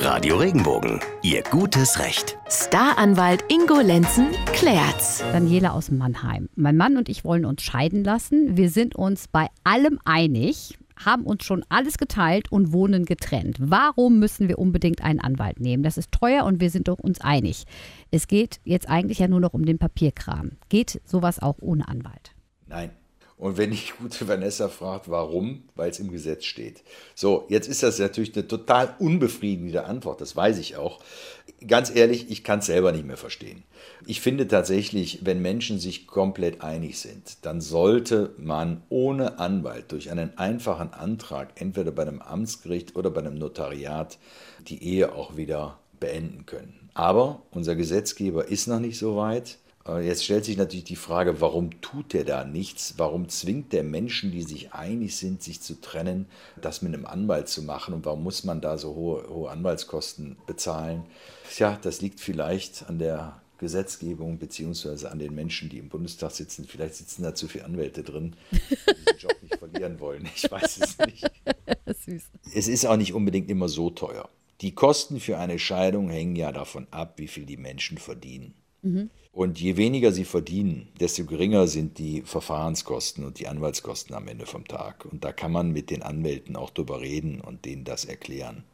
Radio Regenbogen, Ihr gutes Recht. Staranwalt Ingo Lenzen klärt's. Daniela aus Mannheim. Mein Mann und ich wollen uns scheiden lassen. Wir sind uns bei allem einig, haben uns schon alles geteilt und wohnen getrennt. Warum müssen wir unbedingt einen Anwalt nehmen? Das ist teuer und wir sind doch uns einig. Es geht jetzt eigentlich ja nur noch um den Papierkram. Geht sowas auch ohne Anwalt? Nein. Und wenn die gute Vanessa fragt, warum, weil es im Gesetz steht. So, jetzt ist das natürlich eine total unbefriedigende Antwort, das weiß ich auch. Ganz ehrlich, ich kann es selber nicht mehr verstehen. Ich finde tatsächlich, wenn Menschen sich komplett einig sind, dann sollte man ohne Anwalt durch einen einfachen Antrag, entweder bei einem Amtsgericht oder bei einem Notariat, die Ehe auch wieder beenden können. Aber unser Gesetzgeber ist noch nicht so weit. Äh, jetzt stellt sich natürlich die Frage, warum tut er da nichts? Warum zwingt der Menschen, die sich einig sind, sich zu trennen, das mit einem Anwalt zu machen? Und warum muss man da so hohe, hohe Anwaltskosten bezahlen? Tja, das liegt vielleicht an der Gesetzgebung beziehungsweise an den Menschen, die im Bundestag sitzen. Vielleicht sitzen da zu viele Anwälte drin, die den Job nicht verlieren wollen. Ich weiß es nicht. Süß. Es ist auch nicht unbedingt immer so teuer. Die Kosten für eine Scheidung hängen ja davon ab, wie viel die Menschen verdienen. Mhm. Und je weniger sie verdienen, desto geringer sind die Verfahrenskosten und die Anwaltskosten am Ende vom Tag. Und da kann man mit den Anwälten auch drüber reden und denen das erklären.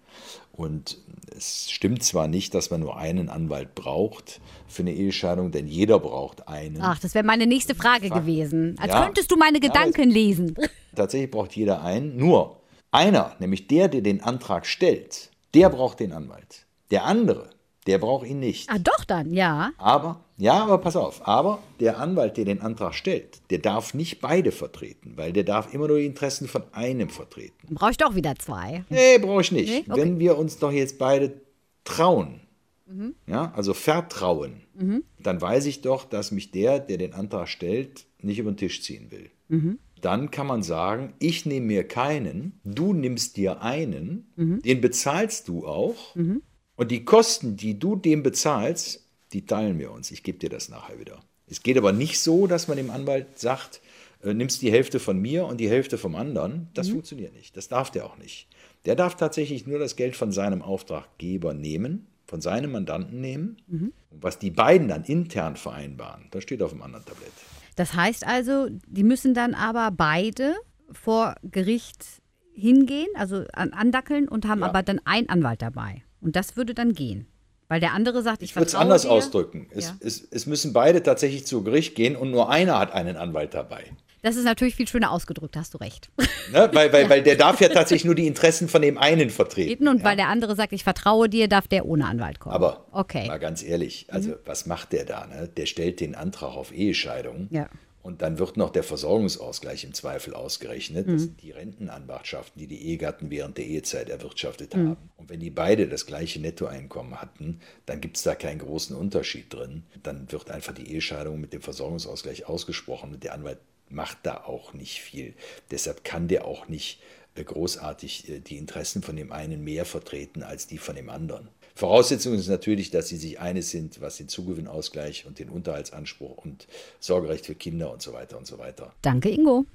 Und es stimmt zwar nicht, dass man nur einen Anwalt braucht für eine Ehescheidung, denn jeder braucht einen. Ach, das wäre meine nächste Frage Fakt. gewesen. Als ja, könntest du meine Gedanken ja, lesen. Tatsächlich braucht jeder einen. Nur einer, nämlich der, der den Antrag stellt, der braucht den Anwalt. Der andere, der braucht ihn nicht. Ah, doch dann, ja. Aber, ja, aber pass auf, aber der Anwalt, der den Antrag stellt, der darf nicht beide vertreten, weil der darf immer nur die Interessen von einem vertreten. Brauche ich doch wieder zwei. Nee, brauche ich nicht. Nee? Okay. Wenn wir uns doch jetzt beide trauen, mhm. ja, also vertrauen, mhm. dann weiß ich doch, dass mich der, der den Antrag stellt, nicht über den Tisch ziehen will. Mhm. Dann kann man sagen, ich nehme mir keinen, du nimmst dir einen, mhm. den bezahlst du auch mhm. Und die Kosten, die du dem bezahlst, die teilen wir uns. Ich gebe dir das nachher wieder. Es geht aber nicht so, dass man dem Anwalt sagt, äh, nimmst die Hälfte von mir und die Hälfte vom anderen. Das mhm. funktioniert nicht. Das darf der auch nicht. Der darf tatsächlich nur das Geld von seinem Auftraggeber nehmen, von seinem Mandanten nehmen. Mhm. Und was die beiden dann intern vereinbaren, das steht auf dem anderen Tablett. Das heißt also, die müssen dann aber beide vor Gericht hingehen, also andackeln und haben ja. aber dann einen Anwalt dabei. Und das würde dann gehen. Weil der andere sagt, ich, ich würde es anders dir. ausdrücken. Es, ja. es, es müssen beide tatsächlich zu Gericht gehen und nur einer hat einen Anwalt dabei. Das ist natürlich viel schöner ausgedrückt, hast du recht. Ne? Weil, weil, weil der darf ja tatsächlich nur die Interessen von dem einen vertreten. Und ja. weil der andere sagt, ich vertraue dir, darf der ohne Anwalt kommen. Aber okay. mal ganz ehrlich, also mhm. was macht der da? Ne? Der stellt den Antrag auf Ehescheidung. Und dann wird noch der Versorgungsausgleich im Zweifel ausgerechnet. Das mhm. sind die Rentenanwartschaften, die die Ehegatten während der Ehezeit erwirtschaftet mhm. haben. Und wenn die beide das gleiche Nettoeinkommen hatten, dann gibt es da keinen großen Unterschied drin. Dann wird einfach die Ehescheidung mit dem Versorgungsausgleich ausgesprochen und der Anwalt macht da auch nicht viel. Deshalb kann der auch nicht äh, großartig äh, die Interessen von dem einen mehr vertreten als die von dem anderen. Voraussetzung ist natürlich, dass sie sich eines sind, was den Zugewinnausgleich und den Unterhaltsanspruch und Sorgerecht für Kinder und so weiter und so weiter. Danke, Ingo.